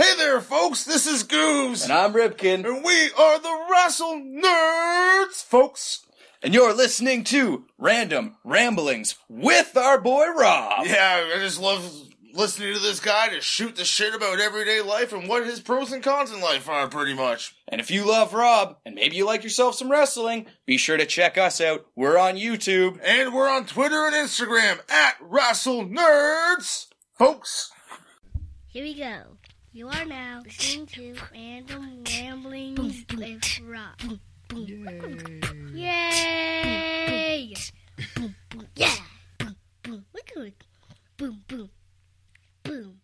Hey there, folks. This is Goobs. And I'm Ripkin. And we are the Wrestle Nerds, folks. And you're listening to Random Ramblings with our boy Rob. Yeah, I just love listening to this guy to shoot the shit about everyday life and what his pros and cons in life are, pretty much. And if you love Rob, and maybe you like yourself some wrestling, be sure to check us out. We're on YouTube. And we're on Twitter and Instagram at Wrestle Nerds, folks. Here we go. You are now listening to Random Ramblings with Rob. Yay! Yeah! Look at it. Boom, boom. Boom.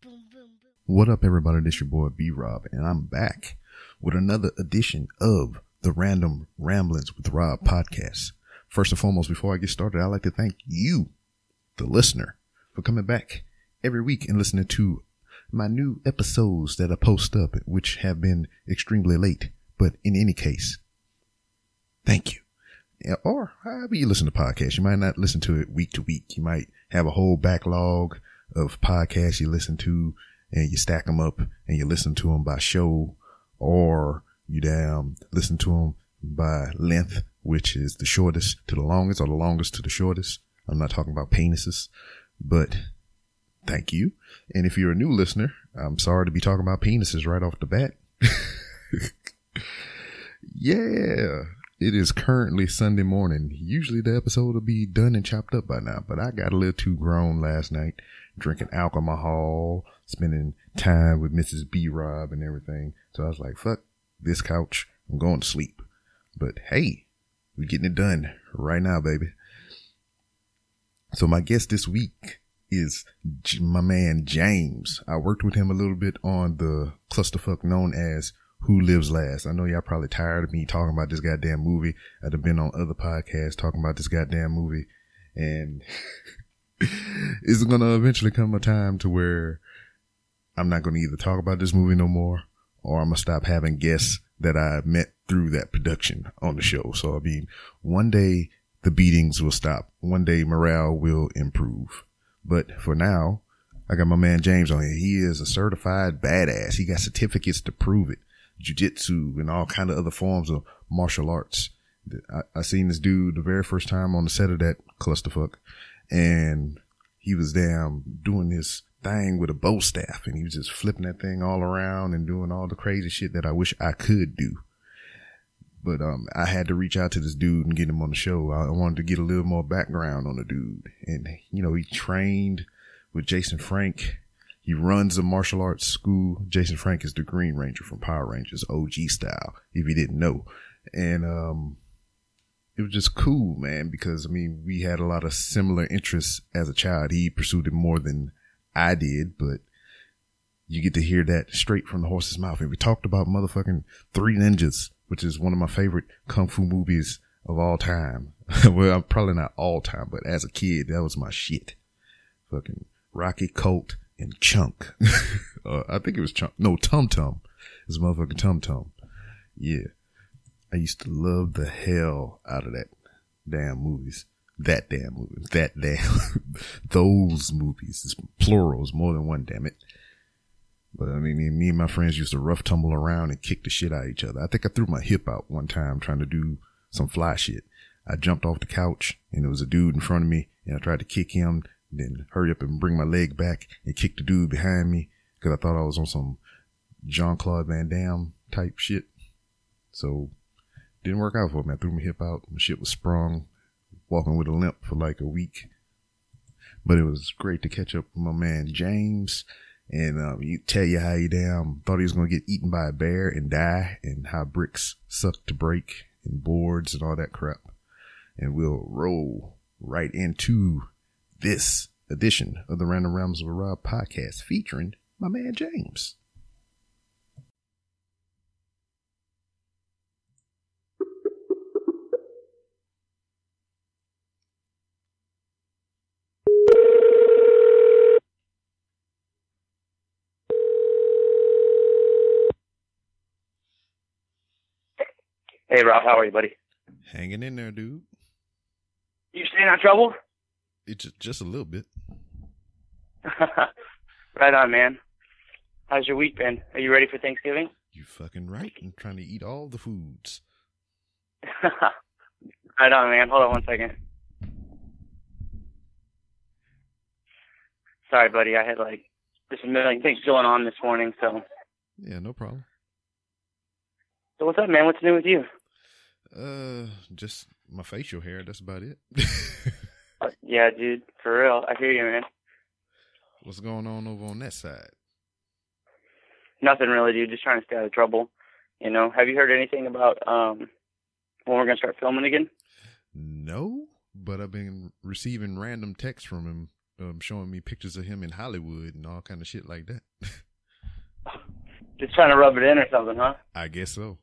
Boom, boom, boom. What up, everybody? This your boy B Rob, and I'm back with another edition of the Random Ramblings with Rob podcast. First and foremost, before I get started, I'd like to thank you, the listener, for coming back every week and listening to my new episodes that I post up, which have been extremely late. But in any case, thank you. Or however you listen to podcasts, you might not listen to it week to week. You might have a whole backlog of podcasts you listen to and you stack them up and you listen to them by show or you damn listen to them by length, which is the shortest to the longest or the longest to the shortest. I'm not talking about penises, but thank you. And if you're a new listener, I'm sorry to be talking about penises right off the bat. yeah, it is currently Sunday morning. Usually the episode will be done and chopped up by now, but I got a little too grown last night, drinking alcohol, spending time with Mrs. B Rob and everything. So I was like, fuck this couch. I'm going to sleep. But hey, we're getting it done right now, baby. So my guest this week is my man James. I worked with him a little bit on the clusterfuck known as Who Lives Last. I know y'all probably tired of me talking about this goddamn movie. I'd have been on other podcasts talking about this goddamn movie and it's gonna eventually come a time to where I'm not gonna either talk about this movie no more or I'm gonna stop having guests that I met through that production on the show. So I mean, one day the beatings will stop. One day morale will improve. But for now, I got my man James on here. He is a certified badass. He got certificates to prove it. Jiu-jitsu and all kind of other forms of martial arts. I, I seen this dude the very first time on the set of that clusterfuck and he was damn doing his thing with a bow staff and he was just flipping that thing all around and doing all the crazy shit that I wish I could do. But um, I had to reach out to this dude and get him on the show. I wanted to get a little more background on the dude. And, you know, he trained with Jason Frank. He runs a martial arts school. Jason Frank is the Green Ranger from Power Rangers, OG style, if you didn't know. And, um, it was just cool, man, because I mean, we had a lot of similar interests as a child. He pursued it more than I did, but you get to hear that straight from the horse's mouth. And we talked about motherfucking Three Ninjas, which is one of my favorite kung fu movies of all time. well, I'm probably not all time, but as a kid, that was my shit. Fucking Rocky Colt and Chunk. uh, I think it was Chunk. No, Tum Tum. It's motherfucking Tum Tum. Yeah. I used to love the hell out of that damn movies. That damn movie. That damn, those movies. It's plurals, more than one, damn it. But I mean, me, and my friends used to rough tumble around and kick the shit out of each other. I think I threw my hip out one time trying to do some fly shit. I jumped off the couch and there was a dude in front of me and I tried to kick him, then hurry up and bring my leg back and kick the dude behind me because I thought I was on some Jean-Claude Van Damme type shit. So didn't work out for me. I threw my hip out. My shit was sprung, walking with a limp for like a week. But it was great to catch up with my man James and um, you tell you how he damn thought he was gonna get eaten by a bear and die, and how bricks suck to break and boards and all that crap. And we'll roll right into this edition of the Random Realms of a Rob podcast featuring my man James. Hey Rob, how are you, buddy? Hanging in there, dude. You staying out of trouble? It's just, just a little bit. right on, man. How's your week been? Are you ready for Thanksgiving? You fucking right. I'm trying to eat all the foods. right on, man. Hold on one second. Sorry, buddy. I had like just a million things going on this morning. So, Yeah, no problem. So what's up, man? What's new with you? Uh, just my facial hair. That's about it. Uh, yeah, dude. For real. I hear you, man. What's going on over on that side? Nothing really, dude. Just trying to stay out of trouble. You know. Have you heard anything about um when we're gonna start filming again? No, but I've been receiving random texts from him, um, showing me pictures of him in Hollywood and all kind of shit like that. Just trying to rub it in or something, huh? I guess so.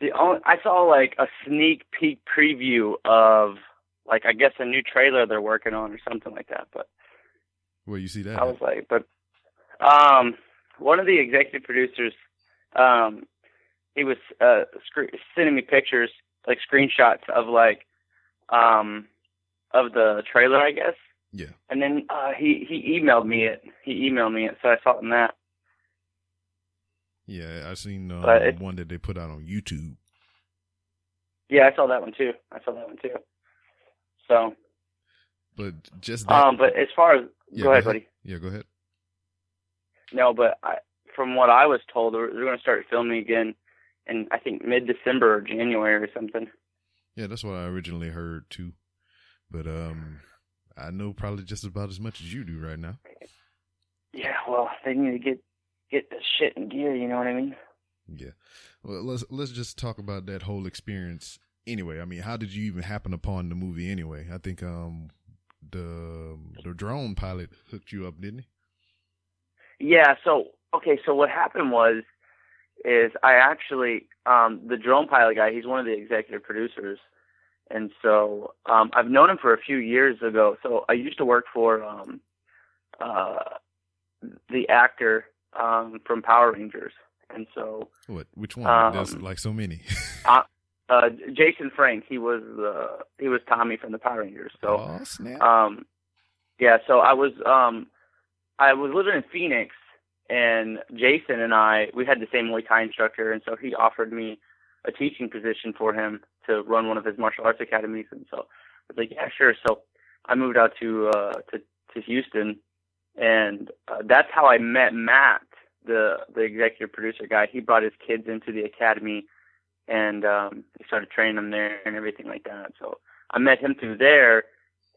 The only, I saw like a sneak peek preview of like I guess a new trailer they're working on or something like that. But Where you see that? I was like, but um, one of the executive producers, um, he was uh sc- sending me pictures like screenshots of like um of the trailer, I guess. yeah. And then uh, he he emailed me it. He emailed me it, so I saw it in that. Yeah, I seen um, it- one that they put out on YouTube. Yeah, I saw that one too. I saw that one too. So, But just that. um, but as far as yeah, go ahead, buddy. Yeah, go ahead. No, but I, from what I was told, they're, they're going to start filming again in I think mid December or January or something. Yeah, that's what I originally heard too. But um, I know probably just about as much as you do right now. Yeah, well, they need to get get the shit in gear. You know what I mean? Yeah. Well, let's let's just talk about that whole experience. Anyway, I mean, how did you even happen upon the movie? Anyway, I think um the the drone pilot hooked you up, didn't he? Yeah. So okay. So what happened was, is I actually um, the drone pilot guy. He's one of the executive producers, and so um, I've known him for a few years ago. So I used to work for um, uh, the actor um, from Power Rangers, and so What? Which one? Um, There's like so many. uh, Jason Frank. He was uh, he was Tommy from the Power Rangers. So. oh snap! Um, yeah, so I was um, I was living in Phoenix, and Jason and I we had the same Muay Thai instructor, and so he offered me a teaching position for him to run one of his martial arts academies, and so I was like, yeah, sure. So I moved out to uh, to to Houston, and uh, that's how I met Matt, the the executive producer guy. He brought his kids into the academy, and um, he started training them there and everything like that. So I met him through there,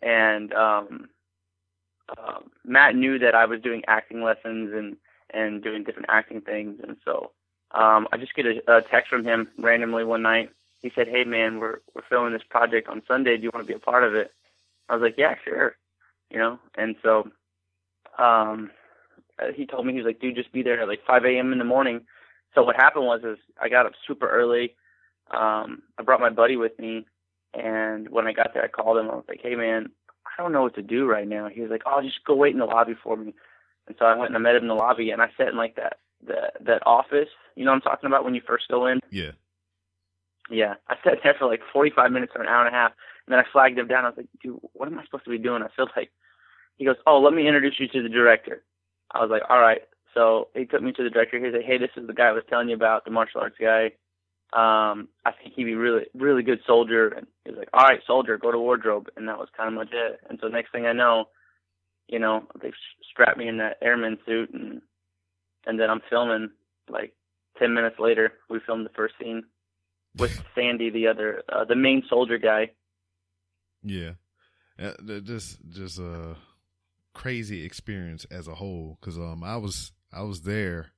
and um, uh, Matt knew that I was doing acting lessons and and doing different acting things, and so um, I just get a, a text from him randomly one night. He said, "Hey man, we're we're filming this project on Sunday. Do you want to be a part of it?" I was like, "Yeah, sure," you know. And so um, uh, he told me he was like, "Dude, just be there at like 5 a.m. in the morning." So what happened was is I got up super early. Um, I brought my buddy with me, and when I got there, I called him. I was like, "Hey man, I don't know what to do right now." He was like, "Oh, just go wait in the lobby for me." And so I went and I met him in the lobby, and I sat in like that that that office. You know what I'm talking about when you first go in? yeah. Yeah, I sat there for like 45 minutes or an hour and a half, and then I flagged him down. I was like, "Dude, what am I supposed to be doing?" I feel like he goes, "Oh, let me introduce you to the director." I was like, "All right." So he took me to the director. He said, "Hey, this is the guy I was telling you about, the martial arts guy. Um, I think he'd be really, really good soldier." And he was like, "All right, soldier, go to wardrobe." And that was kind of much it. And so next thing I know, you know, they strapped me in that airman suit, and and then I'm filming. Like 10 minutes later, we filmed the first scene with Sandy, the other, uh, the main soldier guy. Yeah, uh, just just a crazy experience as a whole. Cause um, I was I was there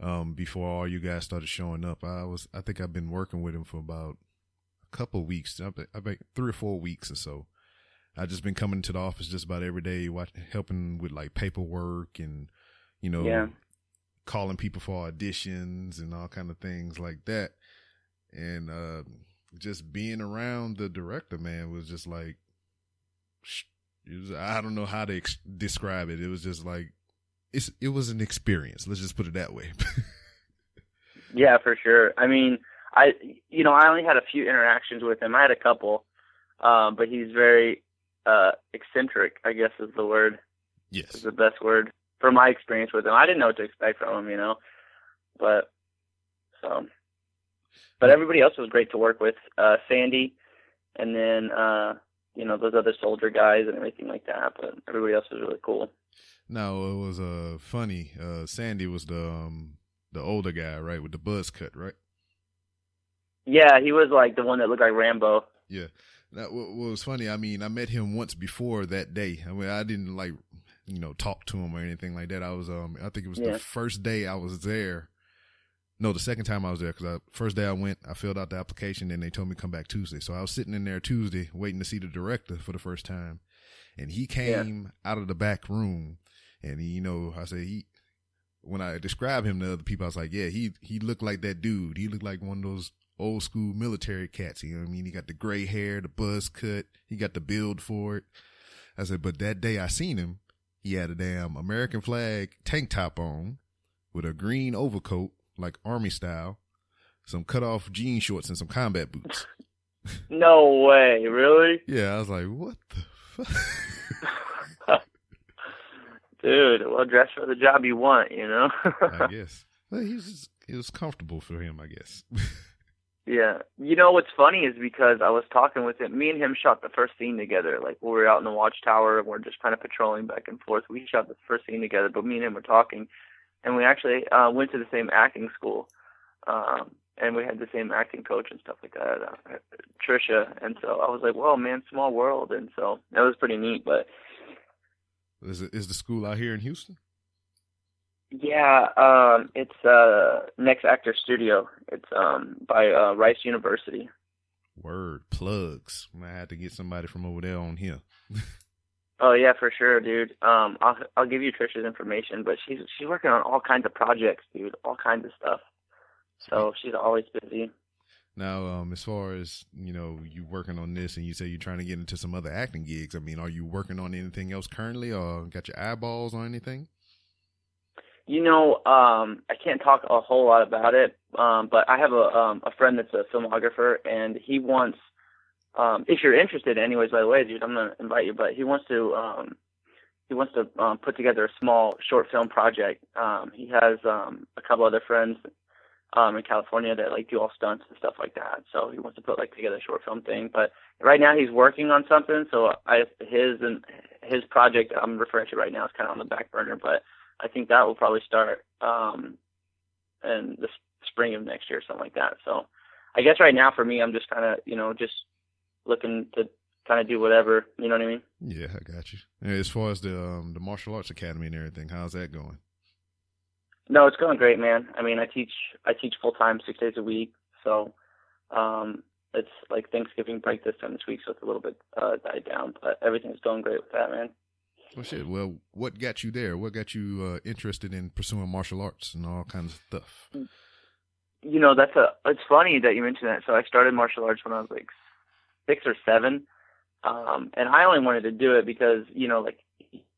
um before all you guys started showing up. I was I think I've been working with him for about a couple weeks. I think three or four weeks or so. I just been coming to the office just about every day, watch, helping with like paperwork and you know Yeah. calling people for auditions and all kind of things like that. And uh, just being around the director, man, was just like, it was, I don't know how to ex- describe it. It was just like, it's, it was an experience. Let's just put it that way. Yeah, for sure. I mean, I, you know, I only had a few interactions with him. I had a couple, um, but he's very uh, eccentric. I guess is the word, Yes, is the best word. from my experience with him. I didn't know what to expect from him, you know. But so, but everybody else was great to work with. Uh, Sandy, and then uh, you know those other soldier guys and everything like that. But everybody else was really cool. No, it was uh funny. Uh, Sandy was the um, the older guy, right, with the buzz cut, right? Yeah, he was like the one that looked like Rambo. Yeah. That what, was funny. I mean, I met him once before that day. I mean, I didn't like, you know, talk to him or anything like that. I was, um, I think it was Yeah. the first day I was there. No, the second time I was there because first day I went, I filled out the application, and they told me to come back Tuesday. So I was sitting in there Tuesday waiting to see the director for the first time, and he came out of the back room, and he, you know, I said he. When I described him to other people, I was like, "Yeah, he he looked like that dude. He looked like one of those old school military cats. You know what I mean? He got the gray hair, the buzz cut. He got the build for it. I said, but that day I seen him, he had a damn American flag tank top on with a green overcoat, like army style, some cut off jean shorts and some combat boots. No way, really, Yeah, I was like, what the fuck? dude. Well, dress for the job you want, you know. I guess. Well, he was just, it was comfortable for him, I guess. Yeah. You know what's funny is because I was talking with him. Me and him shot the first scene together. Like we were out in the watchtower and we're just kind of patrolling back and forth. We shot the first scene together, but me and him were talking, and we actually uh, went to the same acting school, um, and we had the same acting coach and stuff like that, uh, Trisha. And so I was like, "Whoa, man, small world." And so that was pretty neat. But is, it, is the school out here in Houston? Yeah, um, it's uh, Next Actor Studio. It's um, by uh, Rice University. Word plugs. I had to get somebody from over there on here. Oh yeah, for sure, dude. Um, I'll I'll give you Trisha's information, but she's she's working on all kinds of projects, dude. All kinds of stuff. So she's always busy. Now, um, as far as you know, you working on this, and you say you're trying to get into some other acting gigs. I mean, are you working on anything else currently, or got your eyeballs on anything? You know, um, I can't talk a whole lot about it, um, but I have a um, a friend that's a filmographer, and he wants, um, if you're interested, anyways. By the way, dude, I'm gonna invite you, but he wants to um, he wants to um, put together a small short film project. Um, he has um, a couple other friends um, in California that like do all stunts and stuff like that. So he wants to put like together a short film thing. But right now he's working on something. So I his and his project I'm referring to right now is kind of on the back burner, but I think that will probably start um, in the spring of next year, or something like that. So I guess right now for me, I'm just kind of you know just looking to kind of do whatever. You know what I mean? Yeah, I got you. And as far as the um, the martial arts academy and everything, how's that going? No, it's going great, man. I mean, I teach I teach full time, six days a week. So um, it's like Thanksgiving break this time this week, so it's a little bit uh, died down, but everything's going great with that, man. Well, shit. Well, what got you there? What got you uh, interested in pursuing martial arts and all kinds of stuff? You know, that's a. It's funny that you mentioned that. So I started martial arts when I was like six or seven, um, and I only wanted to do it because you know, like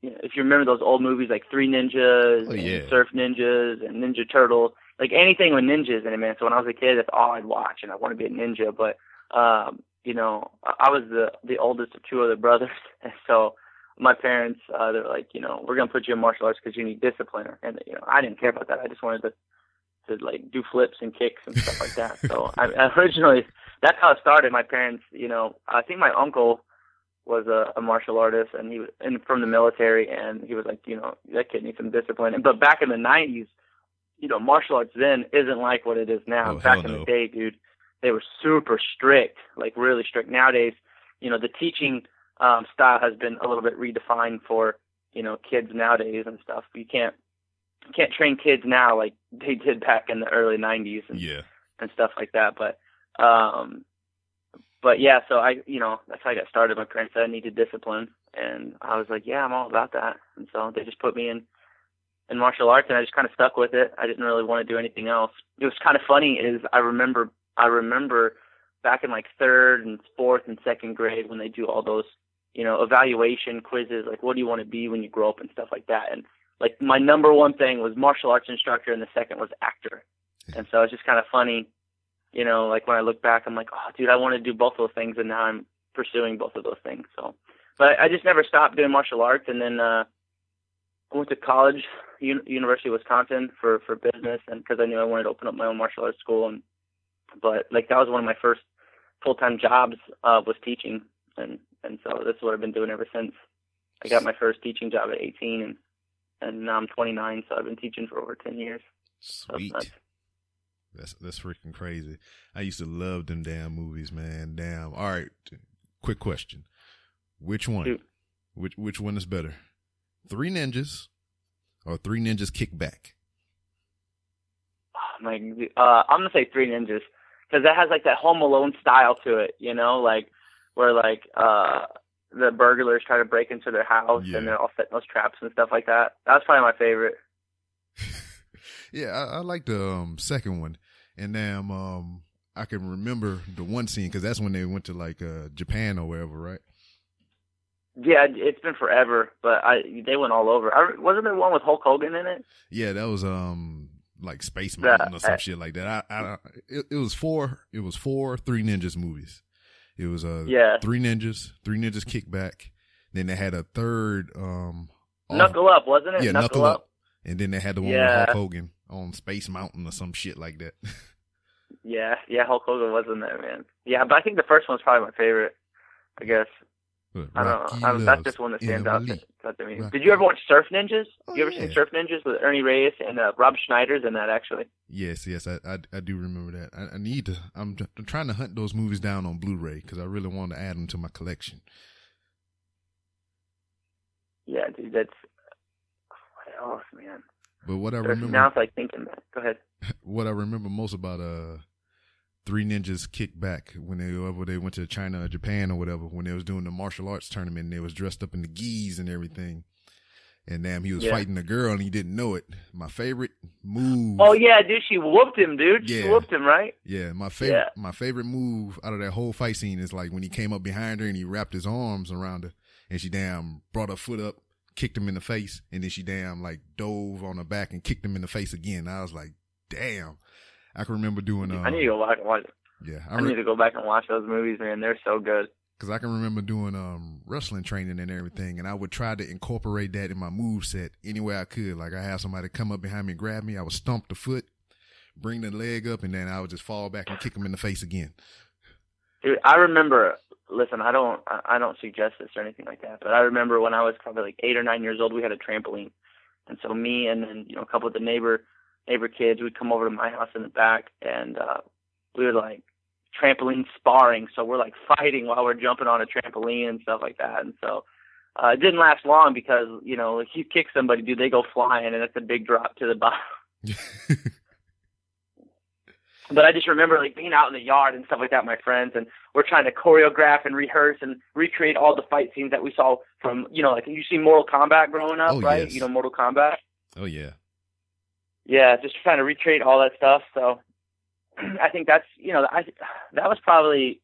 you know, if you remember those old movies like Three Ninjas, Oh, yeah. and Surf Ninjas, and Ninja Turtles, like anything with ninjas in it, man. So when I was a kid, that's all I'd watch, and I want to be a ninja. But um, you know, I I was the the oldest of two other brothers, and so my parents uh they're like you know we're gonna put you in martial arts because you need discipline and you know i didn't care about that i just wanted to to like do flips and kicks and stuff like that so i originally that's how it started my parents you know i think my uncle was a, a martial artist and he was and from the military and he was like you know that kid needs some discipline but back in the nineties you know martial arts then isn't like what it is now Oh, back in no. the day dude they were super strict like really strict nowadays you know the teaching um, style has been a little bit redefined for you know kids nowadays and stuff. You can't you can't train kids now like they did back in the early '90s and, Yeah. and stuff like that. But um, but yeah, so I you know that's how I got started. My parents said I needed discipline, and I was like, yeah, I'm all about that. And so they just put me in in martial arts, and I just kind of stuck with it. I didn't really want to do anything else. It was kind of funny is I remember I remember back in like third and fourth and second grade when they do all those you know, evaluation quizzes, like what do you want to be when you grow up and stuff like that. And like my number one thing was martial arts instructor and the second was actor. And so it's just kind of funny, you know, like when I look back, I'm like, oh, dude, I want to do both of those things. And now I'm pursuing both of those things. So, but I just never stopped doing martial arts. And then, uh, I went to college, Un- University of Wisconsin, for for business, and because I knew I wanted to open up my own martial arts school, and but like that was one of my first full time jobs uh, was teaching, and and so this is what I've been doing ever since. I got my first teaching job at 18, and and now I'm 29, so I've been teaching for over 10 years. So Sweet. that's- That's that's freaking crazy. I used to love them damn movies, man. Damn. All right. Quick question. Which one? Which which one is better? Three Ninjas or Three Ninjas Kick Back? oh, my, uh, I'm gonna say Three Ninjas because that has like that Home Alone style to it, you know, like where like uh the burglars try to break into their house Yeah. and they're all setting those traps and stuff like that. That's probably my favorite. Yeah, I, I like the um, second one, and then um, I can remember the one scene because that's when they went to like uh, Japan or wherever, right? Yeah, it's been forever, but I they went all over. I, wasn't there one with Hulk Hogan in it? Yeah, that was um like Space Yeah, Mountain or some I- shit like that. I, I it, it was four. It was four Three Ninjas movies. It was uh Yeah. Three Ninjas, Three Ninjas Kickback. Then they had a third um off- Knuckle Up, wasn't it? yeah Knuckle, up. and then they had the one Yeah. with Hulk Hogan on Space Mountain or some shit like that. Yeah, yeah, Hulk Hogan was in there, man. Yeah, but I think the first one's probably my favorite. I guess But I don't know. I, that's just one that stands out to, to me. Rocky Did you ever watch Surf Ninjas? Oh, you ever yeah. seen Surf Ninjas with Ernie Reyes and uh, Rob Schneider's in that actually? Yes, yes, I, I I do remember that. I, I need to. I'm, I'm trying to hunt those movies down on Blu-ray because I really want to add them to my collection. Yeah, dude, that's what else, man. But what I remember, now it's like thinking. That. Go ahead. what I remember most about uh Three Ninjas Kick Back when they whenever they went to China or Japan or whatever when they was doing the martial arts tournament and they was dressed up in the gis and everything. And damn, he was Yeah. fighting a girl and he didn't know it. My favorite move. Oh yeah, dude, she whooped him, dude. She Yeah. whooped him, right? Yeah, my favorite my favorite move out of that whole fight scene is like when he came up behind her and he wrapped his arms around her and she damn brought her foot up, kicked him in the face, and then she damn like dove on her back and kicked him in the face again. I was like, damn. I can remember doing uh I need to go back and watch. yeah, I, I need to go back and watch those movies, man. They're so good. cuz I can remember doing um wrestling training and everything and I would try to incorporate that in my move set any way I could. Like I have somebody come up behind me and grab me, I would stomp the foot, bring the leg up and then I would just fall back and kick him in the face again. Dude, I remember. Listen, I don't, I don't suggest this or anything like that, but I remember when I was probably like eight or nine years old, we had a trampoline, and so me and then you know a couple of the neighbor neighbor kids would come over to my house in the back, and uh, we would like trampoline sparring. So we're like fighting while we're jumping on a trampoline and stuff like that, and so. Uh, it didn't last long because you know if you kick somebody, dude, they go flying, and that's a big drop to the bottom. but I just remember like being out in the yard and stuff like that with my friends and we're trying to choreograph and rehearse and recreate all the fight scenes that we saw from you know like you see Mortal Kombat growing up, Oh, right? yes. You know Mortal Kombat. oh yeah. Yeah, just trying to recreate all that stuff. So I think that's you know I that was probably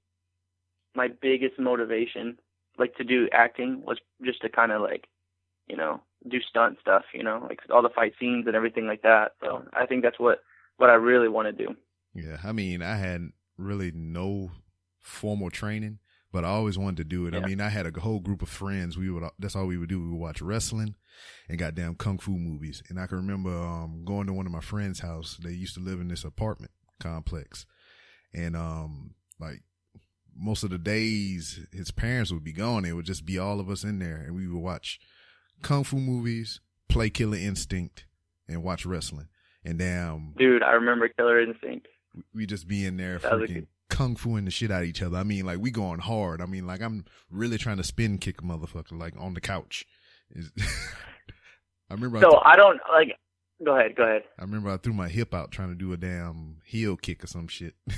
my biggest motivation like to do acting was just to kind of like you know do stunt stuff, you know, like all the fight scenes and everything like that. So I think that's what what I really want to do. Yeah, I mean, I had really no formal training, but I always wanted to do it. I mean, I had a whole group of friends. We would that's all we would do. We would watch wrestling and goddamn kung fu movies. And I can remember um, going to one of my friends' house. They used to live in this apartment complex, and um, like most of the days, his parents would be gone. It would just be all of us in there, and we would watch kung fu movies, play Killer Instinct, and watch wrestling. And damn, Dude, I remember Killer Instinct. We just be in there That freaking kung fuing the shit out of each other. I mean, like we going hard. I mean, like I'm really trying to spin kick a motherfucker like on the couch. I remember. I, So th- I don't like. Go ahead. Go ahead. I remember I threw my hip out trying to do a damn heel kick or some shit.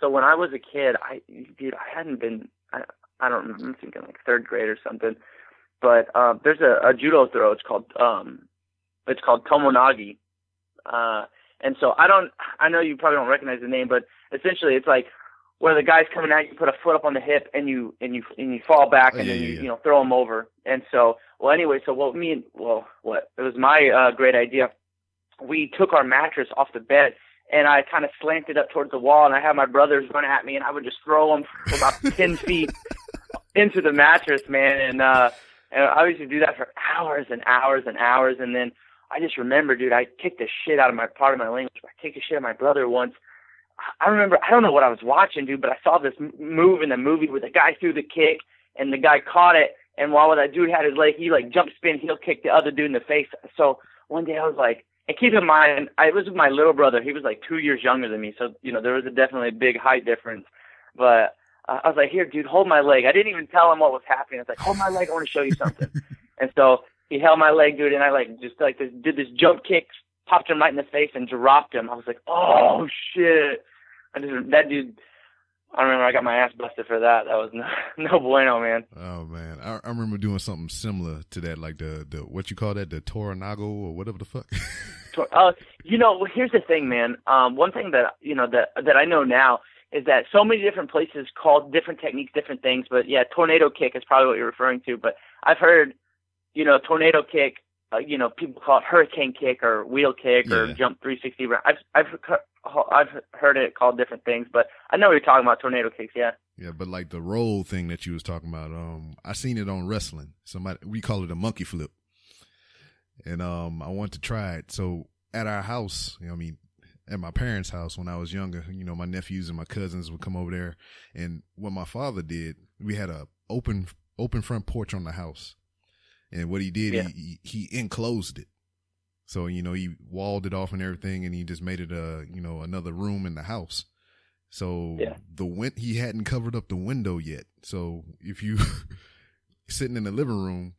So when I was a kid, I dude, I hadn't been. I, I don't. I'm thinking like third grade or something. But uh, there's a, a judo throw. It's called um, it's called tomoe nage. Uh, and so I don't. I know you probably don't recognize the name, but essentially it's like where the guy's coming at you, put a foot up on the hip, and you and you and you fall back, Oh, and yeah, then you yeah. you know throw him over. And so well, anyway, so what me and well, what it was my uh, great idea. We took our mattress off the bed and I kind of slanted up towards the wall, and I had my brothers run at me, and I would just throw them about ten feet into the mattress, man. And uh, And I used to do that for hours and hours and hours. And then I just remember, dude, I kicked the shit out of my part of my language. I kicked the shit out of my brother once. I remember, I don't know what I was watching, dude, but I saw this move in the movie where the guy threw the kick and the guy caught it. And while that dude had his leg, he like jump spin, heel kick the other dude in the face. So one day I was like, and keep in mind, I was with my little brother. He was like two years younger than me, so you know there was a definitely a big height difference. But uh, I was like, "Here, dude, hold my leg." I didn't even tell him what was happening. I was like, "Hold my leg. I want to show you something." and so he held my leg, dude, and I like just like this, did this jump kick, popped him right in the face, and dropped him. I was like, "Oh shit!" I just that dude. I remember I got my ass busted for that. That was no, no bueno, man. Oh man, I, I remember doing something similar to that, like the the what you call that, the Toranago or whatever the fuck. Uh, you know, here's the thing, man. Um, one thing that you know that that I know now is that so many different places call different techniques different things. But yeah, tornado kick is probably what you're referring to. But I've heard, you know, tornado kick. Uh, you know, people call it hurricane kick or wheel kick yeah. or jump 360. I've I've I've heard it called different things, but I know what you're talking about. Tornado kicks, yeah. Yeah, but like the roll thing that you was talking about, um, I seen it on wrestling. Somebody we call it a monkey flip and um, I want to try it. So at our house, you know, I mean, at my parents' house when I was younger, you know, my nephews and my cousins would come over there, and what my father did, we had a open open front porch on the house, and what he did, yeah. he he enclosed it. So you know, he walled it off and everything, and he just made it a you know another room in the house. So yeah. the win- he hadn't covered up the window yet. So if you sitting in the living room,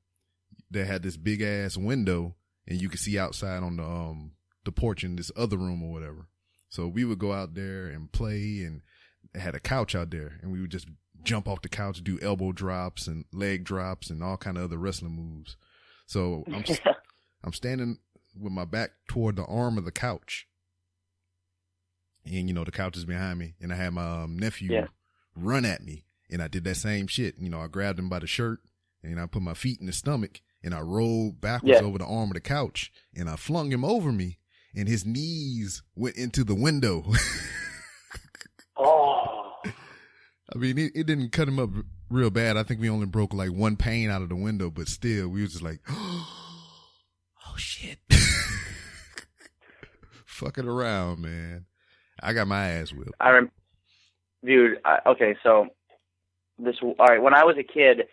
that had this big ass window and you could see outside on the um the porch in this other room or whatever. So we would go out there and play and had a couch out there and we would just jump off the couch, do elbow drops and leg drops and all kind of other wrestling moves. So I'm I'm standing with my back toward the arm of the couch. And you know the couch is behind me and I had my um, nephew yeah. run at me and I did that same shit. You know, I grabbed him by the shirt and I put my feet in his stomach and I rolled backwards yeah. over the arm of the couch and I flung him over me and his knees went into the window. oh. I mean, it, it, didn't cut him up real bad. I think we only broke like one pane out of the window, but still, we was just like, oh shit. Fucking around, man. I got my ass whipped. I rem- dude, I, okay, so this, all right, when I was a kid,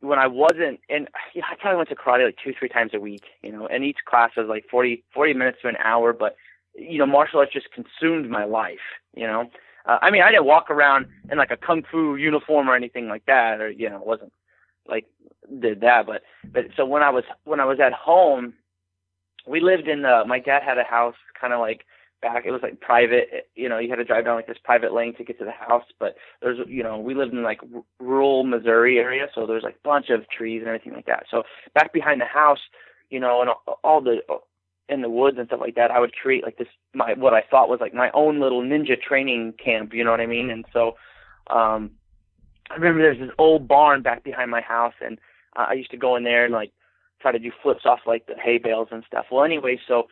when I wasn't, and you know, I kind of went to karate like two, three times a week, you know, and each class was like 40, 40 minutes to an hour, but, you know, martial arts just consumed my life, you know. Uh, I mean, I didn't walk around in like a kung fu uniform or anything like that, or, you know, wasn't like did that, but, but so when I was, when I was at home, we lived in the, my dad had a house kind of like, back. It was like private, you know, you had to drive down like this private lane to get to the house. But there's, you know, we lived in like r- rural Missouri area, so there's like a bunch of trees and everything like that. So back behind the house, you know, and all the in the woods and stuff like that, I would create like this my what I thought was like my own little ninja training camp. You know what I mean? And so, um, I remember there's this old barn back behind my house, and uh, I used to go in there and like try to do flips off like the hay bales and stuff. Well, anyway, so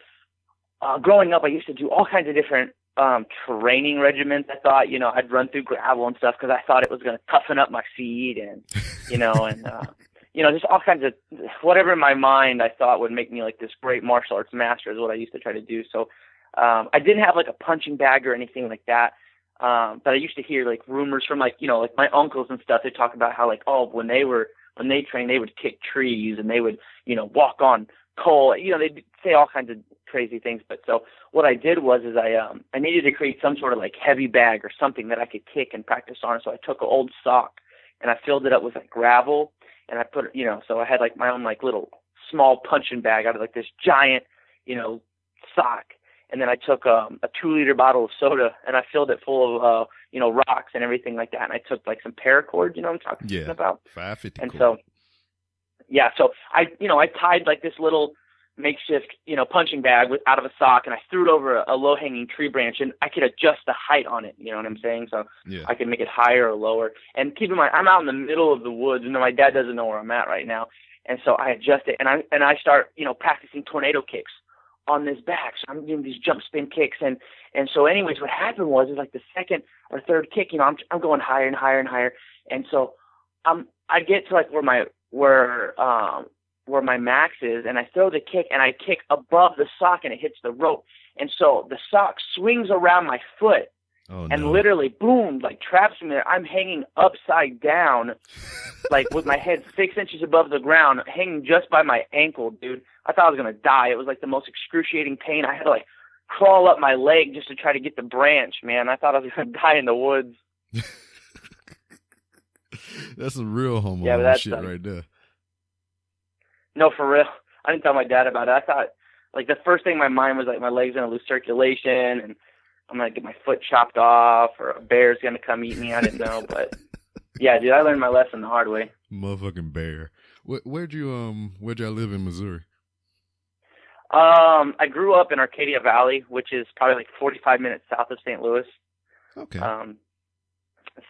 uh, growing up, I used to do all kinds of different um, training regimens. I thought, you know, I'd run through gravel and stuff because I thought it was going to toughen up my feet and, you know, and, uh, you know, just all kinds of whatever in my mind I thought would make me like this great martial arts master is what I used to try to do. So, um, I didn't have like a punching bag or anything like that. Um, but I used to hear like rumors from like, you know, like my uncles and stuff. They talk about how like, oh, when they were, when they trained, they would kick trees and they would, you know, walk on coal. You know, they'd say all kinds of crazy things. But so what I did was is I um I needed to create some sort of like heavy bag or something that I could kick and practice on. So I took an old sock and I filled it up with like gravel and I put you know so I had like my own like little small punching bag out of like this giant you know sock and then I took um, a two liter bottle of soda and I filled it full of uh, you know rocks and everything like that. And I took like some paracord, you know what I'm talking yeah, about? Five fifty. And so, yeah, so I you know I tied like this little makeshift, you know, punching bag with, out of a sock, and I threw it over a, a low hanging tree branch, and I could adjust the height on it. You know what I'm saying? So yeah. I could make it higher or lower. And keep in mind, I'm out in the middle of the woods, and my dad doesn't know where I'm at right now. And so I adjust it, and I and I start, you know, practicing tornado kicks on this back. So I'm doing these jump spin kicks, and and so anyways, what happened was is like the second or third kick, you know, I'm I'm going higher and higher and higher, and so I'm I get to like where my where um where my max is and I throw the kick and I kick above the sock and it hits the rope. And so the sock swings around my foot Oh and no. literally boom, like traps me there. I'm hanging upside down, like with my head six inches above the ground, hanging just by my ankle, dude. I thought I was gonna die. It was like the most excruciating pain. I had to like crawl up my leg just to try to get the branch, man. I thought I was gonna die in the woods. That's some real homo Yeah, shit right there. No, for real. I didn't tell my dad about it. I thought like the first thing in my mind was like my leg's gonna lose circulation and I'm gonna get my foot chopped off or a bear's gonna come eat me. I didn't know, but yeah, dude, I learned my lesson the hard way. Motherfucking bear. Where, where'd you um where'd y'all live in Missouri? Um, I grew up in Arcadia Valley, which is probably like 45 minutes south of St. Louis. Okay. Um,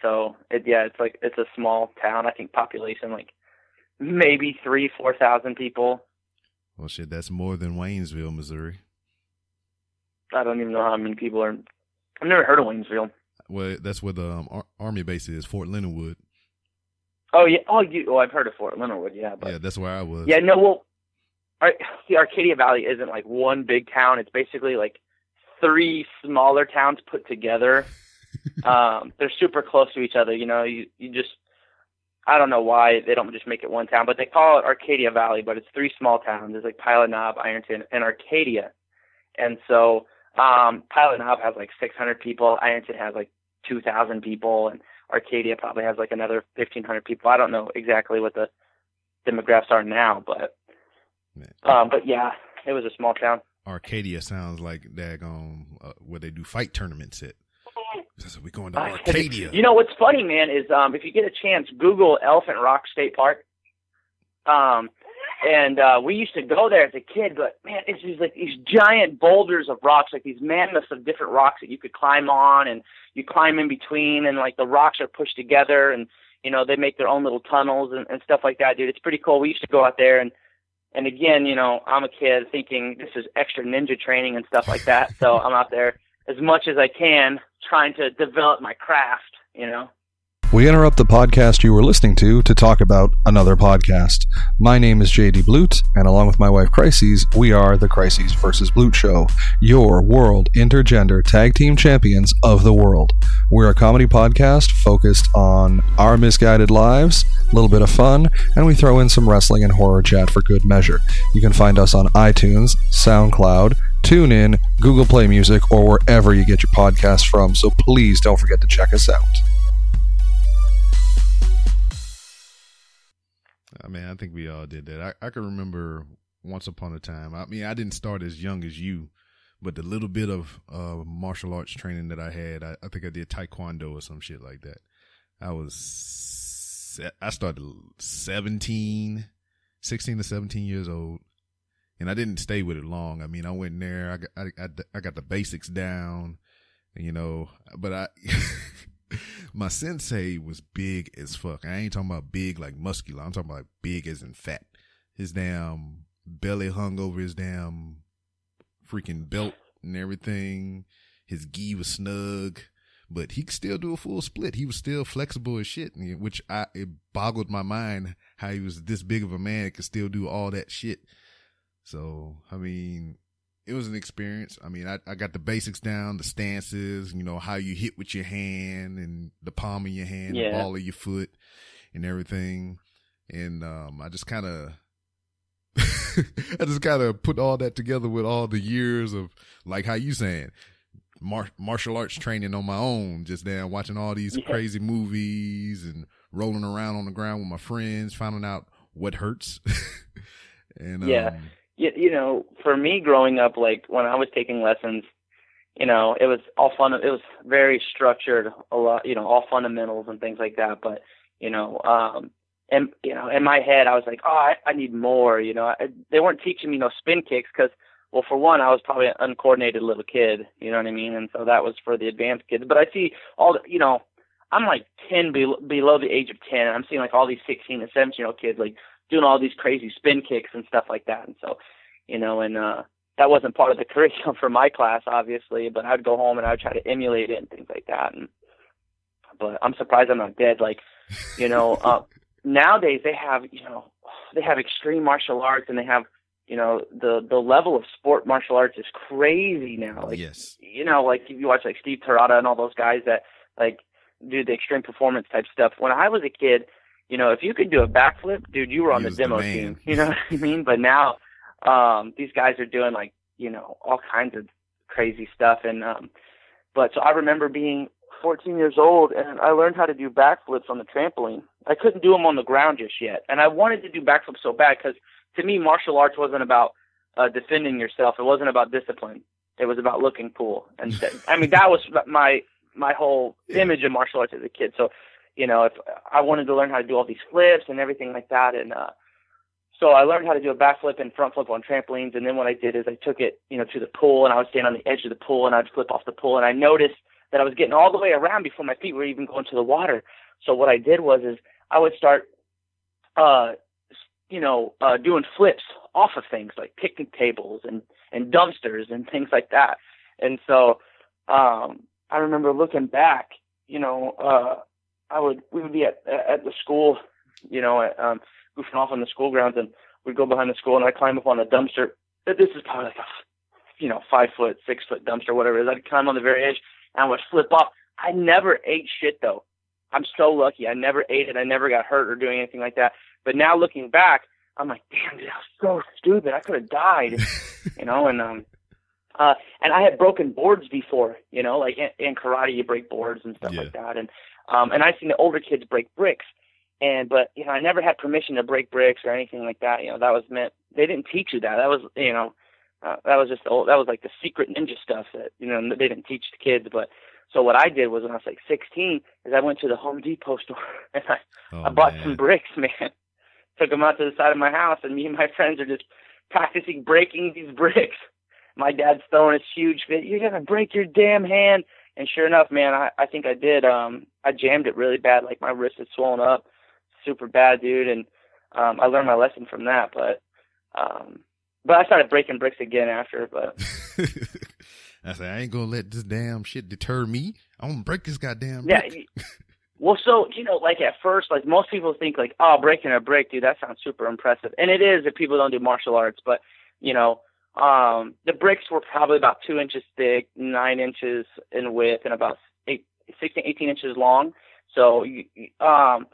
so it, yeah, it's like it's a small town. I think population like maybe three, four thousand people. well shit, that's more than Waynesville, Missouri. I don't even know how many people are. I've never heard of Waynesville. Well, that's where the um, ar- army base is, Fort Leonard Wood. Oh yeah. Oh, you. Oh, I've heard of Fort Leonard Wood. Yeah, but yeah, that's where I was. Yeah, no, well, see, Arcadia Valley isn't like one big town. It's basically like three smaller towns put together. um, they're super close to each other. You know, you you just I don't know why they don't just make it one town, but they call it Arcadia Valley, but it's three small towns. There's like Pilot Knob, Ironton, and Arcadia. And so um, Pilot Knob has like 600 people. Ironton has like 2,000 people, and Arcadia probably has like another 1,500 people. I don't know exactly what the demographics are now, but um, but yeah, it was a small town. Arcadia sounds like daggone uh, where they do fight tournaments at. So we going to Arcadia. You know what's funny, man, is um, if you get a chance, Google Elephant Rock State Park. Um, and uh, we used to go there as a kid, but man, it's just like these giant boulders of rocks, like these mammoths of different rocks that you could climb on, and you climb in between, and like the rocks are pushed together, and you know they make their own little tunnels and, and stuff like that, dude. It's pretty cool. We used to go out there and. And again, you know, I'm a kid thinking this is extra ninja training and stuff like that. So I'm out there as much as I can trying to develop my craft, you know. We interrupt the podcast you were listening to to talk about another podcast. My name is JD Blute, and along with my wife Crises, we are the Crises versus Blute Show, your world intergender tag team champions of the world. We're a comedy podcast focused on our misguided lives, a little bit of fun, and we throw in some wrestling and horror chat for good measure. You can find us on iTunes, SoundCloud, TuneIn, Google Play Music, or wherever you get your podcasts from, so please don't forget to check us out. I mean, I think we all did that. I, I can remember once upon a time. I mean, I didn't start as young as you, but the little bit of uh, martial arts training that I had, I, I think I did taekwondo or some shit like that. I was, I started 17, 16 to 17 years old. And I didn't stay with it long. I mean, I went there, I got, I, I, I got the basics down, you know, but I, my sensei was big as fuck. I ain't talking about big like muscular. I'm talking about big as in fat. His damn belly hung over his damn freaking belt and everything. His gi was snug, but he could still do a full split. He was still flexible as shit, which I it boggled my mind how he was this big of a man could still do all that shit. So I mean, it was an experience. I mean, I, I got the basics down, the stances, you know, how you hit with your hand and the palm of your hand, Yeah. the ball of your foot and everything. And, um, I just kind of, I just kind of put all that together with all the years of like how you saying mar- martial arts training on my own, just down watching all these Yeah. crazy movies and rolling around on the ground with my friends, finding out what hurts. and, Yeah. um, you, you know, for me growing up, like when I was taking lessons, you know, it was all fun. It was very structured, a lot, you know, all fundamentals and things like that. But you know, um, and you know, in my head, I was like, oh, I, I need more. You know, I, they weren't teaching me no spin kicks because, well, for one, I was probably an uncoordinated little kid. You know what I mean? And so that was for the advanced kids. But I see all the, you know, I'm like 10 below, below the age of 10. And I'm seeing like all these 16 and 17 year old kids like doing all these crazy spin kicks and stuff like that. And so, you know, and uh that wasn't part of the curriculum for my class, obviously, but I'd go home and I'd try to emulate it and things like that. And but I'm surprised I'm not dead. Like, you know, uh, nowadays they have you know they have extreme martial arts and they have you know the the level of sport martial arts is crazy now. Like yes. you know, like if you watch like Steve Terada and all those guys that like do the extreme performance type stuff. When I was a kid, you know, if you could do a backflip, dude, you were on He the was the demo team. You know what I mean? But now, um, these guys are doing like, you know, all kinds of crazy stuff. And, um, but so I remember being 14 years old and I learned how to do backflips on the trampoline. I couldn't do them on the ground just yet. And I wanted to do backflips so bad because to me, martial arts wasn't about, uh, defending yourself. It wasn't about discipline. It was about looking cool. And I mean, that was my, my whole image of martial arts as a kid. So, you know, if I wanted to learn how to do all these flips and everything like that, and uh, so I learned how to do a backflip and front flip on trampolines. And then what I did is I took it, you know, to the pool, and I would stand on the edge of the pool, and I'd flip off the pool, and I noticed that I was getting all the way around before my feet were even going to the water. So what I did was is I would start, uh, you know, uh, doing flips off of things like picnic tables and and dumpsters and things like that. And so um, I remember looking back, you know, uh, I would we would be at at the school, you know, at, um, goofing off on the school grounds, and we'd go behind the school, and I'd climb up on a dumpster. This is probably like a, you know, five foot, six foot dumpster, whatever it is. I'd climb on the very edge, and I would flip off. I never ate shit though. I'm so lucky. I never ate it. I never got hurt or doing anything like that. But now looking back, I'm like, damn, dude, I was so stupid. I could have died, you know. And um, uh, and I had broken boards before, you know, like in, in karate you break boards and stuff Yeah. like that. And um, and I've seen the older kids break bricks, and but you know I never had permission to break bricks or anything like that. You know that was meant they didn't teach you that. That was you know uh, that was just the old, that was like the secret ninja stuff that you know they didn't teach the kids. But so what I did was when I was like 16 is I went to the Home Depot store and I Oh, I bought man. some bricks, man. Took them out to the side of my house, and me and my friends are just practicing breaking these bricks. My dad's throwing his huge fit. You're gonna break your damn hand. And sure enough, man, I, I think I did. Um, I jammed it really bad. Like my wrist had swollen up, super bad, dude. And um, I learned my lesson from that. But um, but I started breaking bricks again after. But I said, I ain't gonna let this damn shit deter me. I'm gonna break this goddamn Yeah. brick. y- Well, so you know, like at first, like most people think, like, oh, breaking a brick, dude, that sounds super impressive, and it is if people don't do martial arts. But you know, um, the bricks were probably about two inches thick, nine inches in width, and about eight, 16, 18 inches long. So, um,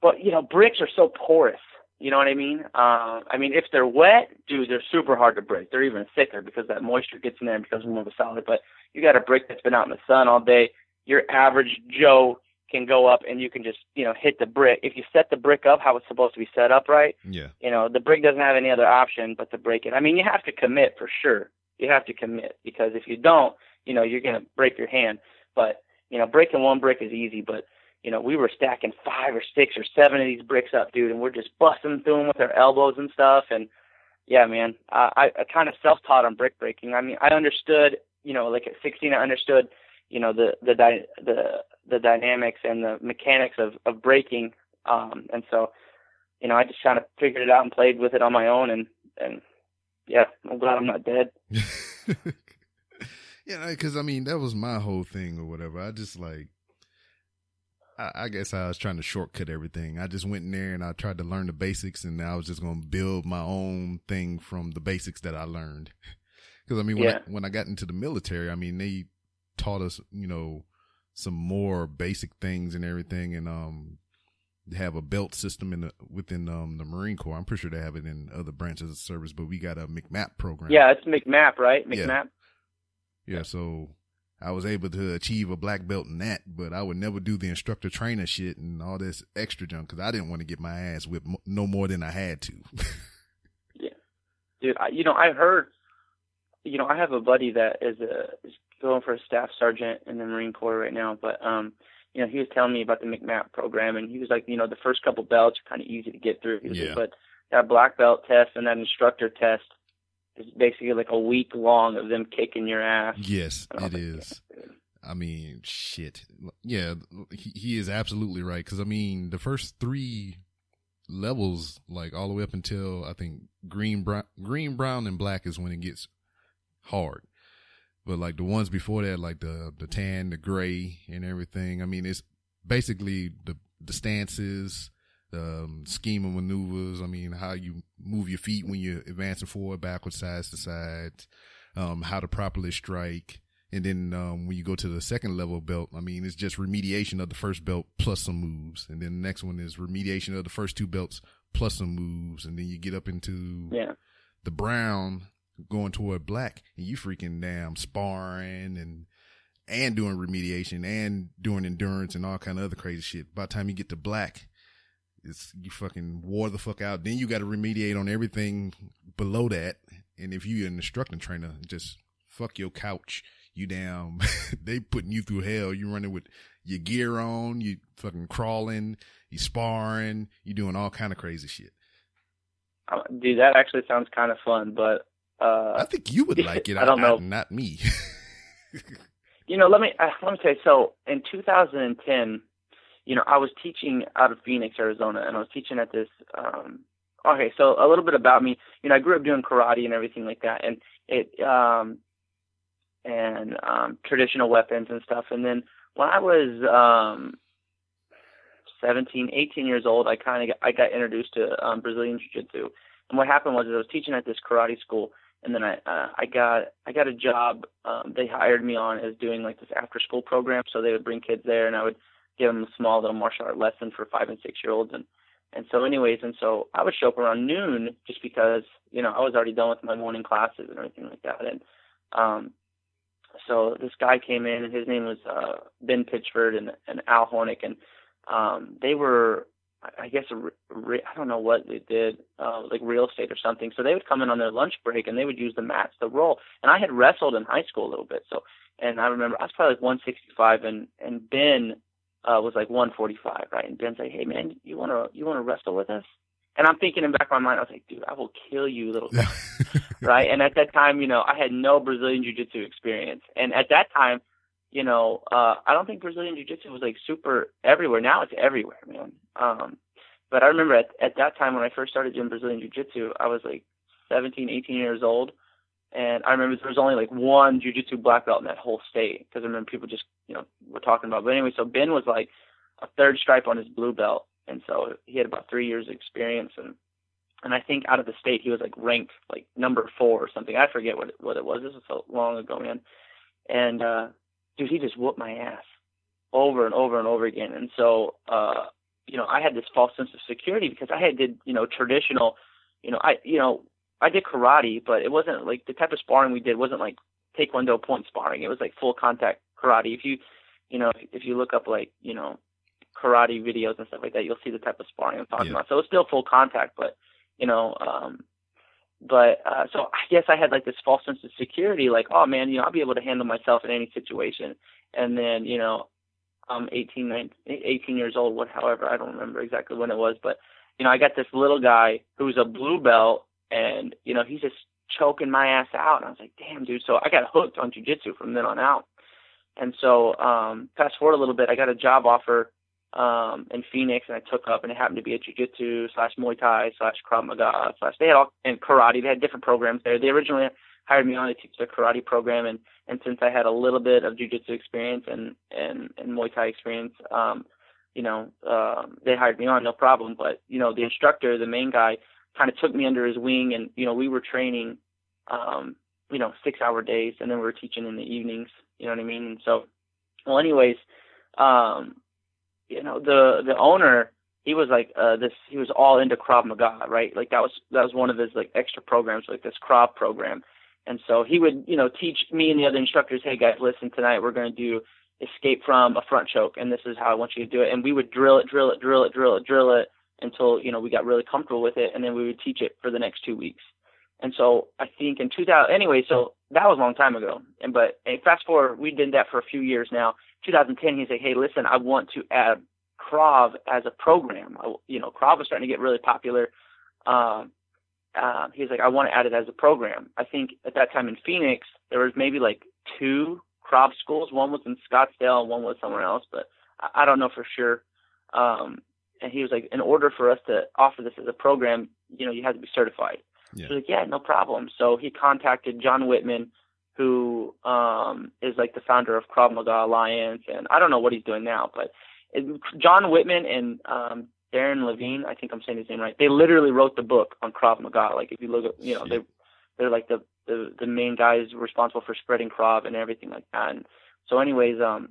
but you know, bricks are so porous. You know what I mean? Uh, I mean, if they're wet, dude, they're super hard to break. They're even thicker because that moisture gets in there and becomes more of a solid. But you got a brick that's been out in the sun all day. Your average Joe can go up and you can just, you know, hit the brick. If you set the brick up how it's supposed to be set up right, Yeah. you know, the brick doesn't have any other option but to break it. I mean, you have to commit for sure. You have to commit because if you don't, you know, you're going to break your hand. But, you know, breaking one brick is easy, but you know, we were stacking five or six or seven of these bricks up, dude, and we're just busting through them with our elbows and stuff. And yeah, man, I, I, I kind of self-taught on brick breaking. I mean, I understood, you know, like at 16, I understood, you know, the the the the dynamics and the mechanics of of breaking. Um, and so, you know, I just kind of figured it out and played with it on my own. And and yeah, I'm glad I'm not dead. yeah, because I mean that was my whole thing or whatever. I just like, I, I guess I was trying to shortcut everything. I just went in there and I tried to learn the basics, and I was just going to build my own thing from the basics that I learned. Because I mean, when Yeah. I, when I got into the military, I mean they taught us, you know, some more basic things and everything, and um. They have a belt system in the within um the Marine Corps. I'm pretty sure they have it in other branches of service, but we got a McMap program. Yeah, it's McMap, right? Yeah. McMap. Yeah, so I was able to achieve a black belt in that, but I would never do the instructor trainer shit and all this extra junk because I didn't want to get my ass whipped no more than I had to. Yeah, dude I, you know i heard you know i have a buddy that is a going for a staff sergeant in the marine corps right now but um you know he was telling me about the mcmap program and he was like you know the first couple belts are kind of easy to get through was like, Yeah. but that black belt test and that instructor test is basically like a week long of them kicking your ass yes, it like, is. I mean, shit. Yeah, he, he is absolutely right because I mean the first three levels, like all the way up until I think green, brown, green, brown, and black is when it gets hard. But like the ones before that, like the the tan, the gray, and everything. I mean, it's basically the the stances, um, scheme of maneuvers. I mean, how you move your feet when you're advancing forward, backwards, sides to sides, um, how to properly strike. And then um, when you go to the second level belt, I mean, it's just remediation of the first belt plus some moves. And then the next one is remediation of the first two belts plus some moves. And then you get up into Yeah. the brown going toward black and you freaking damn sparring and and doing remediation and doing endurance and all kind of other crazy shit. By the time you get to black, it's you fucking wore the fuck out. Then you got to remediate on everything below that. And if you're an instructor trainer, just fuck your couch. You damn, they putting you through hell. You running with your gear on, you fucking crawling, you sparring, you doing all kind of crazy shit. Uh, Dude, that actually sounds kind of fun, but uh, I think you would like it. I don't know. not me. you know, let me uh, let me you. So in 2010, you know, I was teaching out of Phoenix, Arizona, and I was teaching at this. Um, okay, so a little bit about me. You know, I grew up doing karate and everything like that, and it um, and um, traditional weapons and stuff. And then when I was um, 17, 18 years old, I kind of I got introduced to um, Brazilian Jiu-Jitsu. And what happened was I was teaching at this karate school, and then I uh, I got I got a job. Um, they hired me on as doing like this after school program. So they would bring kids there, and I would give them a small little martial art lesson for five and six year olds. And and so anyways, and so I would show up around noon just because you know I was already done with my morning classes and everything like that. And um, so this guy came in, and his name was uh, Ben Pitchford and and Al Hornick, and um, they were I guess a re- I don't know what they did, uh, like real estate or something. So they would come in on their lunch break and they would use the mats to roll. And I had wrestled in high school a little bit, so and I remember I was probably like 165, and and Ben uh, was like 145, right? And Ben's like, "Hey man, you wanna you wanna wrestle with us?" And I'm thinking in the back of my mind, I was like, "Dude, I will kill you, little guy." right? And at that time, you know, I had no Brazilian jiu-jitsu experience, and at that time, you know, uh, I don't think Brazilian jiu-jitsu was like super everywhere. Now it's everywhere, man. Um, but I remember at, at that time when I first started doing Brazilian jiu-jitsu, I was like 17, 18 years old. And I remember there was only like one jiu-jitsu black belt in that whole state because I remember people just, you know, were talking about. But anyway, so Ben was like a third stripe on his blue belt. And so he had about three years of experience. And, and I think out of the state, he was like ranked like number four or something. I forget what it, what it was. This was so long ago, man. And, uh, dude, he just whooped my ass over and over and over again. And so, uh, you know, I had this false sense of security because I had did, you know, traditional, you know, I, you know, I did karate, but it wasn't like the type of sparring we did wasn't like taekwondo point sparring. It was like full contact karate. If you, you know, if you look up like, you know, karate videos and stuff like that, you'll see the type of sparring I'm talking Yeah. about. So it's still full contact, but, you know, um, but uh, so I guess I had like this false sense of security, like, oh man, you know, I'll be able to handle myself in any situation. And then, you know, I'm 18, 19, 18 years old, what, however, I don't remember exactly when it was, but you know, I got this little guy who's a blue belt, and you know, he's just choking my ass out, and I was like, damn, dude. So I got hooked on jujitsu from then on out. And so, um, fast forward a little bit, I got a job offer um, in Phoenix, and I took up, and it happened to be a jiu-jitsu slash Muay Thai slash Krav Maga slash. They had all and karate. They had different programs there. They originally hired me on to teach the karate program, and and since I had a little bit of jiu-jitsu experience and and and Muay Thai experience, um, you know, um, they hired me on, no problem. But you know, the instructor, the main guy, kind of took me under his wing, and you know, we were training, um, you know, six-hour days, and then we were teaching in the evenings. You know what I mean? And so, well, anyways, um, you know, the the owner, he was like uh, this. He was all into Krav Maga, right? Like that was that was one of his like extra programs, like this Krav program. And so he would, you know, teach me and the other instructors, hey guys, listen, tonight we're going to do escape from a front choke, and this is how I want you to do it. And we would drill it, drill it, drill it, drill it, drill it until you know we got really comfortable with it, and then we would teach it for the next two weeks. And so I think in 2000, anyway, so that was a long time ago. And but and fast forward, we've did that for a few years now. 2010, he's like, hey, listen, I want to add Krav as a program. I, you know, Krav was starting to get really popular. Um, uh, he's like, I want to add it as a program. I think at that time in Phoenix, there was maybe like two Krav schools. One was in Scottsdale and one was somewhere else, but I, I don't know for sure. Um, and he was like, in order for us to offer this as a program, you know, you have to be certified. Yeah. So like, yeah, no problem. So he contacted John Whitman, who um, is like the founder of Krav Maga Alliance, and I don't know what he's doing now, but it, John Whitman and um, Darren Levine, I think I'm saying his name right. They literally wrote the book on Krav Maga. Like if you look at, you know, they they're like the the the main guys responsible for spreading Krav and everything like that. And so, anyways, um,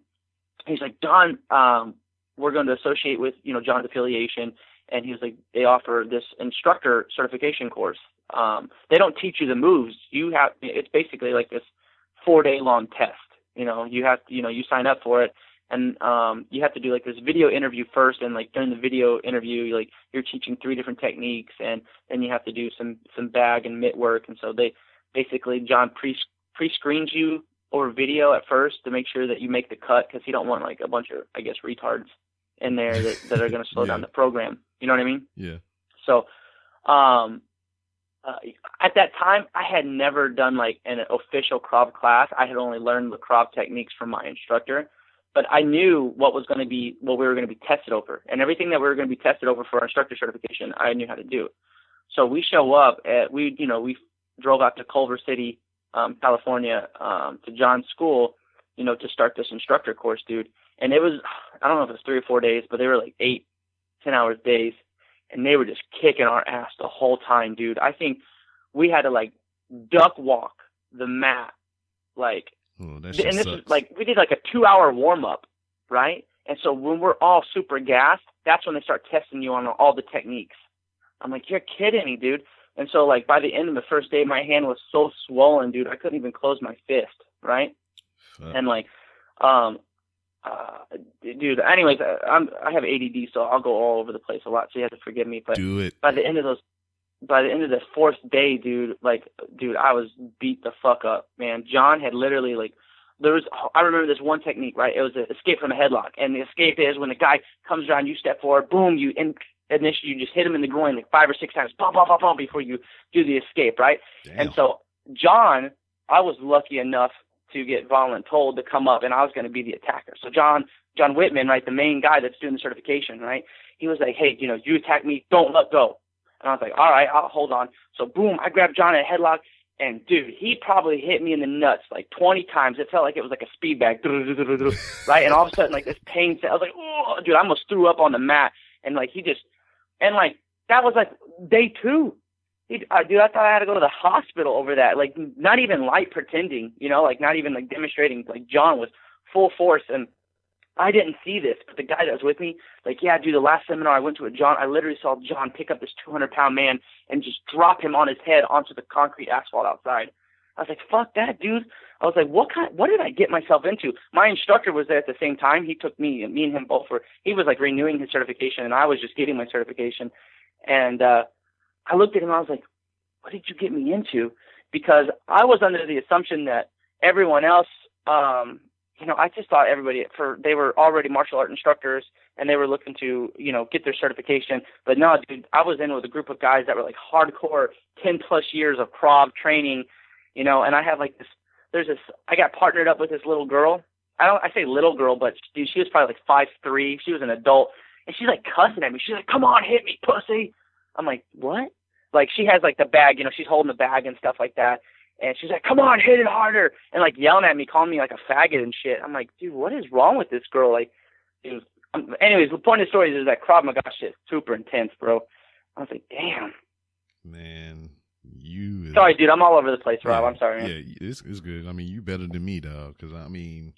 he's like, Don, um, we're going to associate with you know John's affiliation, and he was like, they offer this instructor certification course. Um, they don't teach you the moves. You have it's basically like this four day long test. You know, you have you know you sign up for it and um you have to do like this video interview first and like during the video interview you like you're teaching three different techniques and then you have to do some some bag and mitt work and so they basically John pre pre screens you over video at first to make sure that you make the cut because he don't want like a bunch of I guess retards in there that, that are going to slow Yeah. down the program. You know what I mean? Yeah. So, um, uh, at that time, I had never done like an official Krav class. I had only learned the Krav techniques from my instructor, but I knew what was going to be what we were going to be tested over, and everything that we were going to be tested over for our instructor certification, I knew how to do. So we show up at we you know we drove out to Culver City, um, California, um, to John's school, you know, to start this instructor course, dude. And it was I don't know if it was three or four days, but they were like eight, ten hours days and they were just kicking our ass the whole time, dude. I think we had to like duck walk the mat, like, Oh, and this sucks. is like we did like a two hour warm up, right? And so when we're all super gassed, that's when they start testing you on all the techniques. I'm like, you're kidding me, dude. And so like by the end of the first day, my hand was so swollen, dude, I couldn't even close my fist, right? Fuck. and like um uh dude anyways I, i'm i have add so i'll go all over the place a lot so you have to forgive me but Do it. by the end of those by the end of the fourth day dude like dude i was beat the fuck up man john had literally like there was i remember this one technique right it was an escape from a headlock and the escape is when the guy comes around you step forward boom you in initially you just hit him in the groin like five or six times bum bum bum bum before you do the escape right Damn. and so John, I was lucky enough to get voluntold to come up, and I was going to be the attacker. So John, John Whitman, right, the main guy that's doing the certification, right, he was like, hey, you know, you attack me, don't let go. And I was like, all right, I'll hold on. So boom, I grabbed John in a headlock, and dude, he probably hit me in the nuts like 20 times. It felt like it was like a speed bag, right? And all of a sudden, like this pain, I was like, oh, dude, I almost threw up on the mat, and like he just, and like that was like day two. Dude, I thought I had to go to the hospital over that. Like, not even light pretending, you know, like not even like demonstrating. Like John was full force, and I didn't see this, but the guy that was with me, like, yeah, dude, the last seminar I went to with John, I literally saw John pick up this 200 pound man and just drop him on his head onto the concrete asphalt outside. I was like, fuck that, dude. I was like, what kind, what did I get myself into? My instructor was there at the same time. He took me, me and him both were, he was like renewing his certification and I was just getting my certification. And, uh, I looked at him. I was like, "What did you get me into?" Because I was under the assumption that everyone else, um, you know, I just thought everybody for they were already martial art instructors and they were looking to, you know, get their certification. But no, dude, I was in with a group of guys that were like hardcore, ten plus years of Krav training, you know. And I have like this. There's this. I got partnered up with this little girl. I don't. I say little girl, but dude, she was probably like five three. She was an adult, and she's like cussing at me. She's like, "Come on, hit me, pussy." I'm like, what? Like she has like the bag, you know, she's holding the bag and stuff like that. And she's like, come on, hit it harder. And like yelling at me, calling me like a faggot and shit. I'm like, dude, what is wrong with this girl? Like, dude. Um, anyways, the point of the story is that Krav Maga shit super intense, bro. I was like, damn. Man, you. is- Sorry, dude. I'm all over the place, Rob. Yeah, I'm sorry, man. Yeah, it's it's good. I mean, you better than me, dog. Because I mean,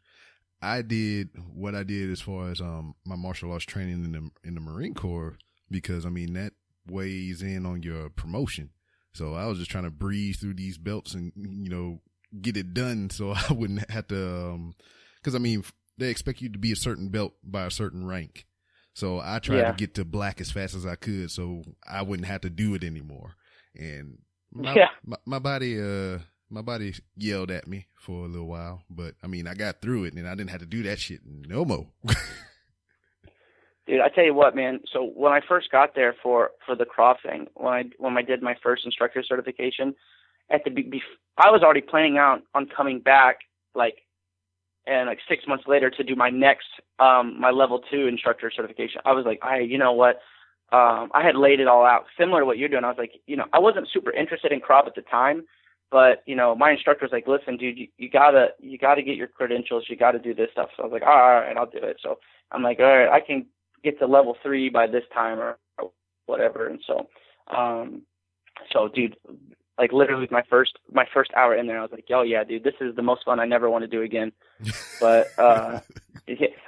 I did what I did as far as um my martial arts training in the in the Marine Corps because I mean that weighs in on your promotion. So I was just trying to breeze through these belts and you know get it done, so I wouldn't have to. um Because I mean, they expect you to be a certain belt by a certain rank. So I tried Yeah. to get to black as fast as I could, so I wouldn't have to do it anymore. And my, Yeah. my, my body, uh, my body yelled at me for a little while, but I mean, I got through it, and I didn't have to do that shit no more. Dude, I tell you what, man. So when I first got there for for the thing, when I when I did my first instructor certification, at the be, I was already planning out on coming back like, and like six months later to do my next um my level two instructor certification. I was like, I you know what, um I had laid it all out similar to what you're doing. I was like, you know, I wasn't super interested in Krav at the time, but you know, my instructor was like, listen, dude, you, you gotta you gotta get your credentials. You gotta do this stuff. So I was like, all right, all right, I'll do it. So I'm like, all right, I can get to level three by this time or, whatever. And so, um, so dude, like literally my first my first hour in there, I was like, yo, yeah, dude, this is the most fun I never want to do again. But uh,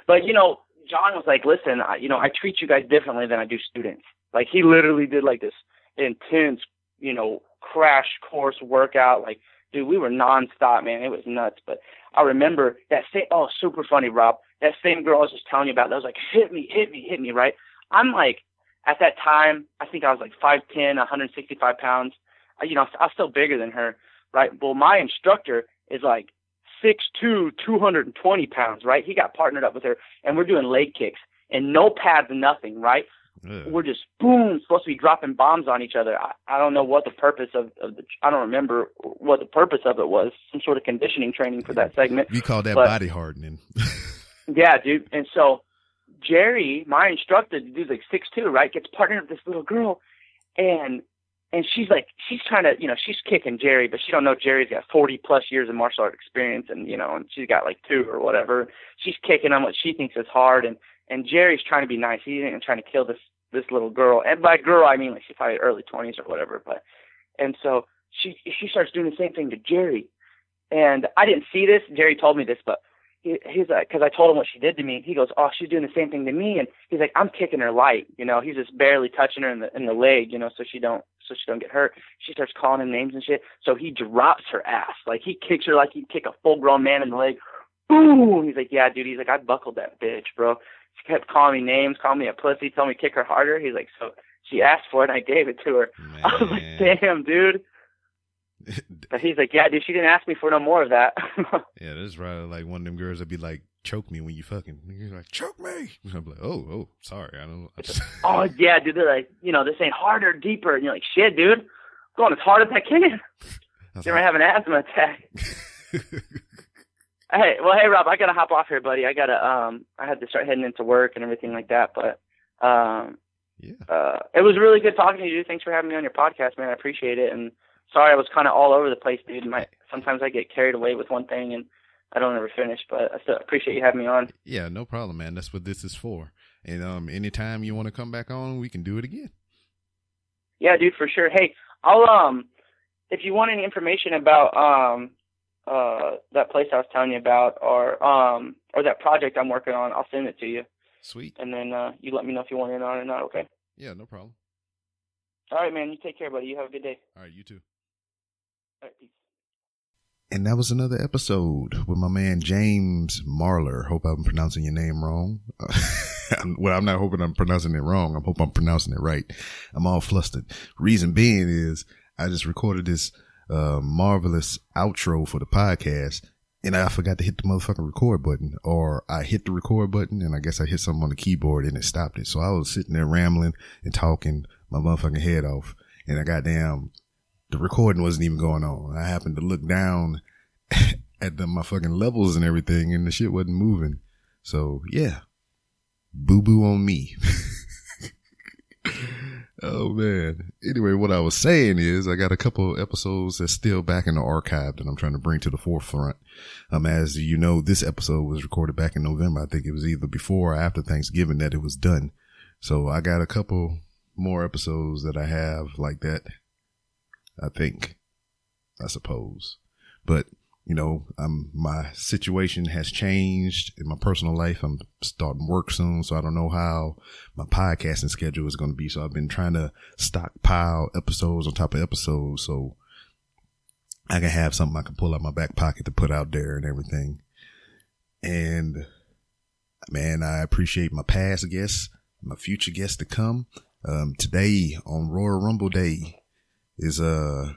but you know, John was like, listen, I, you know, I treat you guys differently than I do students. Like he literally did like this intense, you know, crash course workout. Like, dude, we were nonstop, man. It was nuts. But I remember that same. Oh, super funny, Rob. That same girl I was just telling you about. That was like, hit me, hit me, hit me. Right. I'm like, at that time, I think I was like 5'10", 165 pounds. You know, I was still bigger than her, right? Well, my instructor is like 6'2", 220 pounds, right? He got partnered up with her, and we're doing leg kicks and no pads, nothing, right? Ugh. We're just boom, supposed to be dropping bombs on each other. I, I don't know what the purpose of, of the. I don't remember what the purpose of it was. Some sort of conditioning training for that segment. We call that But- body hardening. Yeah, dude. And so Jerry, my instructor, the dude's like six two, right? Gets partnered with this little girl, and and she's like she's trying to, you know, she's kicking Jerry, but she don't know Jerry's got forty plus years of martial art experience, and you know, and she's got like two or whatever. She's kicking on what she thinks is hard, and and Jerry's trying to be nice. He ain't trying to kill this this little girl, and by girl I mean like she's probably early twenties or whatever. But and so she she starts doing the same thing to Jerry, and I didn't see this. Jerry told me this, but he, he's like, because I told him what she did to me. He goes, "Oh, she's doing the same thing to me," and he's like, "I'm kicking her light, you know." He's just barely touching her in the in the leg, you know, so she don't so she don't get hurt. She starts calling him names and shit. So he drops her ass, like he kicks her like he'd kick a full grown man in the leg. Boom! He's like, "Yeah, dude." He's like, "I buckled that bitch, bro." She kept calling me names, calling me a pussy, telling me to kick her harder. He's like, "So." She asked for it, and I gave it to her. I was like, "Damn, dude." But he's like, "Yeah, dude, she didn't ask me for no more of that." Yeah, this is right. Like one of them girls that be like, choke me when you fucking. You're like, choke me. I'm like, oh, oh, sorry. I don't. I just, Oh yeah, dude. They're like, you know, they're saying harder, deeper, and you're like, shit, dude, I'm going as hard as I can. I You might have an asthma attack. Hey, well, hey, Rob, I gotta hop off here, buddy. I gotta, um, I had to start heading into work and everything like that. But, um, yeah. uh, it was really good talking to you. Thanks for having me on your podcast, man. I appreciate it. And sorry, I was kind of all over the place, dude. My sometimes I get carried away with one thing and I don't ever finish. But I still appreciate you having me on. Yeah, no problem, man. That's what this is for. And um, anytime you want to come back on, we can do it again. Yeah, dude, for sure. Hey, I'll um, if you want any information about um, uh, that place I was telling you about, or um, or that project I'm working on, I'll send it to you, Sweet. and then uh, you let me know if you want in on it or not. Okay. Yeah, no problem. All right, man. You take care, buddy. You have a good day. All right, you too. All right, peace. And that was another episode with my man James Marler. Hope I'm pronouncing your name wrong. well, I'm not hoping I'm pronouncing it wrong. I hope I'm pronouncing it right. I'm all flustered. Reason being is I just recorded this uh, marvelous outro for the podcast and I forgot to hit the motherfucking record button or I hit the record button and I guess I hit something on the keyboard and it stopped it. So I was sitting there rambling and talking my motherfucking head off and I goddamn the recording wasn't even going on. I happened to look down at the, my fucking levels and everything, and the shit wasn't moving. So yeah, boo boo on me. oh man. Anyway, what I was saying is I got a couple episodes that's still back in the archive that I'm trying to bring to the forefront. Um, as you know, this episode was recorded back in November. I think it was either before or after Thanksgiving that it was done. So I got a couple more episodes that I have like that. I think, I suppose, but you know, um, my situation has changed in my personal life. I'm starting work soon, so I don't know how my podcasting schedule is going to be. So I've been trying to stockpile episodes on top of episodes, so I can have something I can pull out my back pocket to put out there and everything. And man, I appreciate my past guests, my future guests to come. Um, today on Royal Rumble Day is, uh,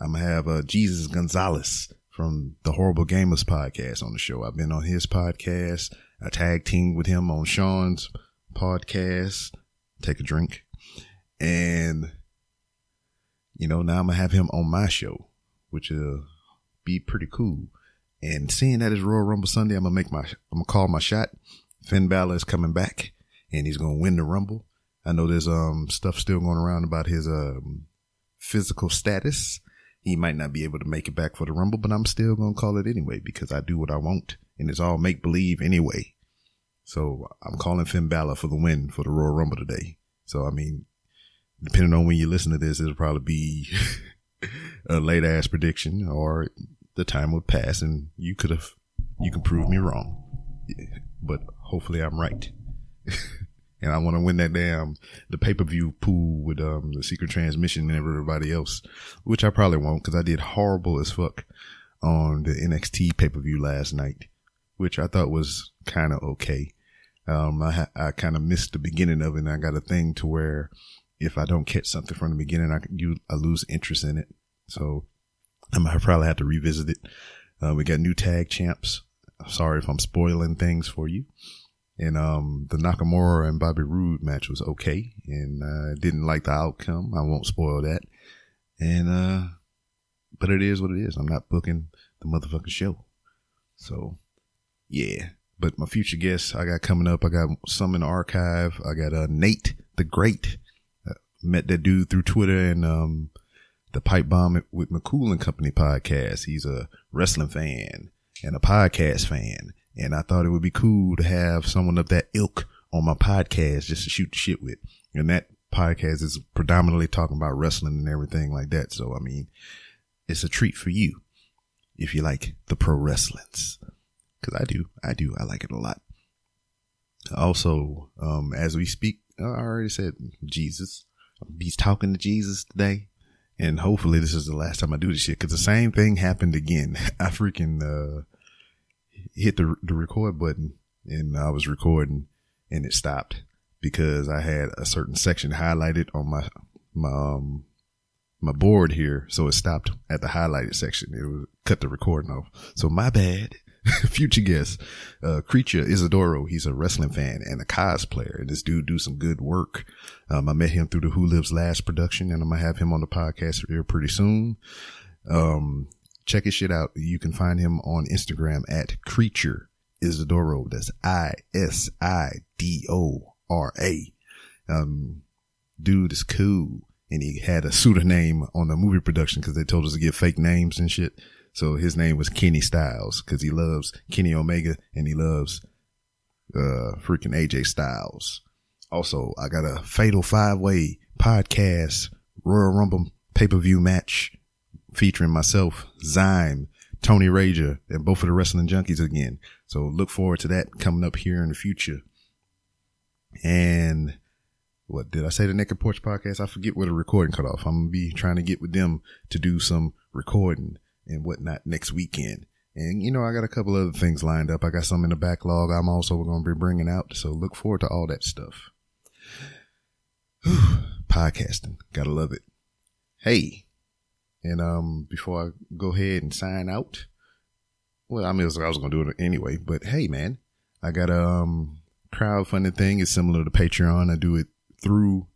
I'm gonna have, uh, Jesus Gonzalez from the Horrible Gamers podcast on the show. I've been on his podcast. I tag teamed with him on Sean's podcast. Take a drink. And, you know, now I'm gonna have him on my show, which will be pretty cool. And seeing that it's Royal Rumble Sunday, I'm gonna make my, I'm gonna call my shot. Finn Balor is coming back and he's gonna win the Rumble. I know there's, um, stuff still going around about his, um, physical status. He might not be able to make it back for the Rumble, but I'm still gonna call it anyway because I do what I want and it's all make believe anyway. So I'm calling Finn Balor for the win for the Royal Rumble today. So I mean, depending on when you listen to this, it'll probably be a late ass prediction or the time would pass and you could have, you can prove me wrong. But hopefully I'm right. and I want to win that damn, the pay per view pool with, um, the secret transmission and everybody else, which I probably won't because I did horrible as fuck on the NXT pay per view last night, which I thought was kind of okay. Um, I, I kind of missed the beginning of it and I got a thing to where if I don't catch something from the beginning, I, you, I lose interest in it. So I might probably have to revisit it. Uh, we got new tag champs. Sorry if I'm spoiling things for you. And, um, the Nakamura and Bobby Roode match was okay. And I uh, didn't like the outcome. I won't spoil that. And, uh, but it is what it is. I'm not booking the motherfucking show. So yeah. But my future guests I got coming up, I got some in the archive. I got, uh, Nate the Great. Uh, met that dude through Twitter and, um, the Pipe Bomb with McCool and Company podcast. He's a wrestling fan and a podcast fan. And I thought it would be cool to have someone of that ilk on my podcast just to shoot the shit with. And that podcast is predominantly talking about wrestling and everything like that. So, I mean, it's a treat for you if you like the pro wrestlings. Cause I do. I do. I like it a lot. Also, um, as we speak, I already said Jesus. He's talking to Jesus today. And hopefully this is the last time I do this shit. Cause the same thing happened again. I freaking, uh, hit the, the record button and I was recording and it stopped because I had a certain section highlighted on my, my, um, my board here. So it stopped at the highlighted section. It would cut the recording off. So my bad. Future guest, uh, Creature Isidoro. He's a wrestling fan and a cosplayer. And this dude do some good work. Um, I met him through the Who Lives Last production and I'm going to have him on the podcast here pretty soon. Um, check his shit out. You can find him on Instagram at Creature Isidoro. That's I S I D O R A. Um, dude is cool. And he had a pseudonym on the movie production because they told us to give fake names and shit. So his name was Kenny Styles because he loves Kenny Omega and he loves, uh, freaking AJ Styles. Also, I got a fatal five way podcast Royal Rumble pay per view match featuring myself, Zyme, Tony Rager, and both of the wrestling junkies again. So look forward to that coming up here in the future. And what did I say? The Naked Porch podcast? I forget where the recording cut off. I'm gonna be trying to get with them to do some recording and whatnot next weekend. And you know, I got a couple other things lined up. I got some in the backlog. I'm also going to be bringing out. So look forward to all that stuff. Podcasting. Gotta love it. Hey. And, um, before I go ahead and sign out, well, I mean, I was, was going to do it anyway, but hey, man, I got a, um, crowdfunding thing. It's similar to Patreon. I do it through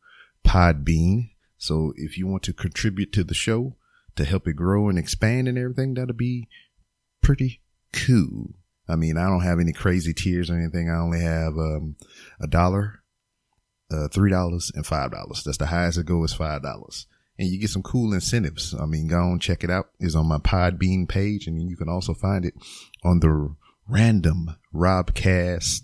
Podbean. So if you want to contribute to the show to help it grow and expand and everything, that'll be pretty cool. I mean, I don't have any crazy tiers or anything. I only have, um, a dollar, uh, three dollars and five dollars. That's the highest it goes, five dollars. And you get some cool incentives. I mean, go on, check it out. It's on my Podbean page. And you can also find it on the random robcast.com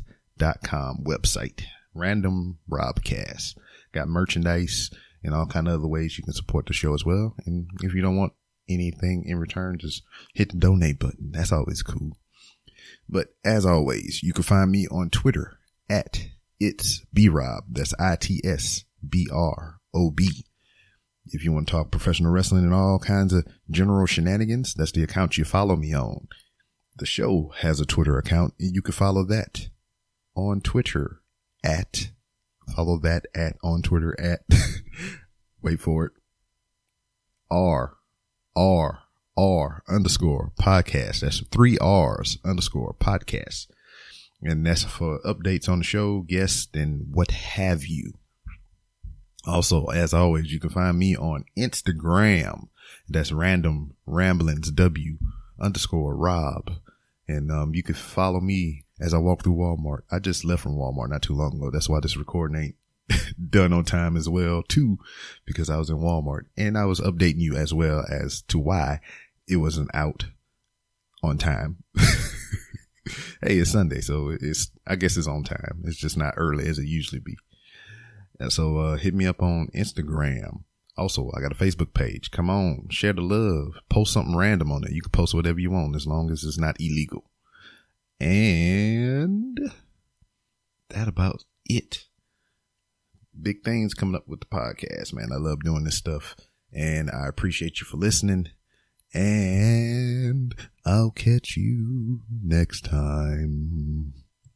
website. Random Robcast. Got merchandise and all kind of other ways you can support the show as well. And if you don't want anything in return, just hit the donate button. That's always cool. But as always, you can find me on Twitter at it's B Rob. That's I T S B R O B. If you want to talk professional wrestling and all kinds of general shenanigans, that's the account you follow me on. The show has a Twitter account and you can follow that on Twitter at follow that at on Twitter at wait for it R R R underscore podcast. That's three R's underscore podcast. And that's for updates on the show, guests, and what have you. Also, as always, you can find me on Instagram. That's random ramblings W underscore Rob. And, um, you can follow me as I walk through Walmart. I just left from Walmart not too long ago. That's why this recording ain't done on time as well too, because I was in Walmart and I was updating you as well as to why it wasn't out on time. hey, it's Sunday, so it's I guess it's on time. It's just not early as it usually be. And so uh, hit me up on Instagram. Also, I got a Facebook page. Come on, share the love. Post something random on it. You can post whatever you want as long as it's not illegal. And that about it. Big things coming up with the podcast, man. I love doing this stuff and I appreciate you for listening. And I'll catch you next time.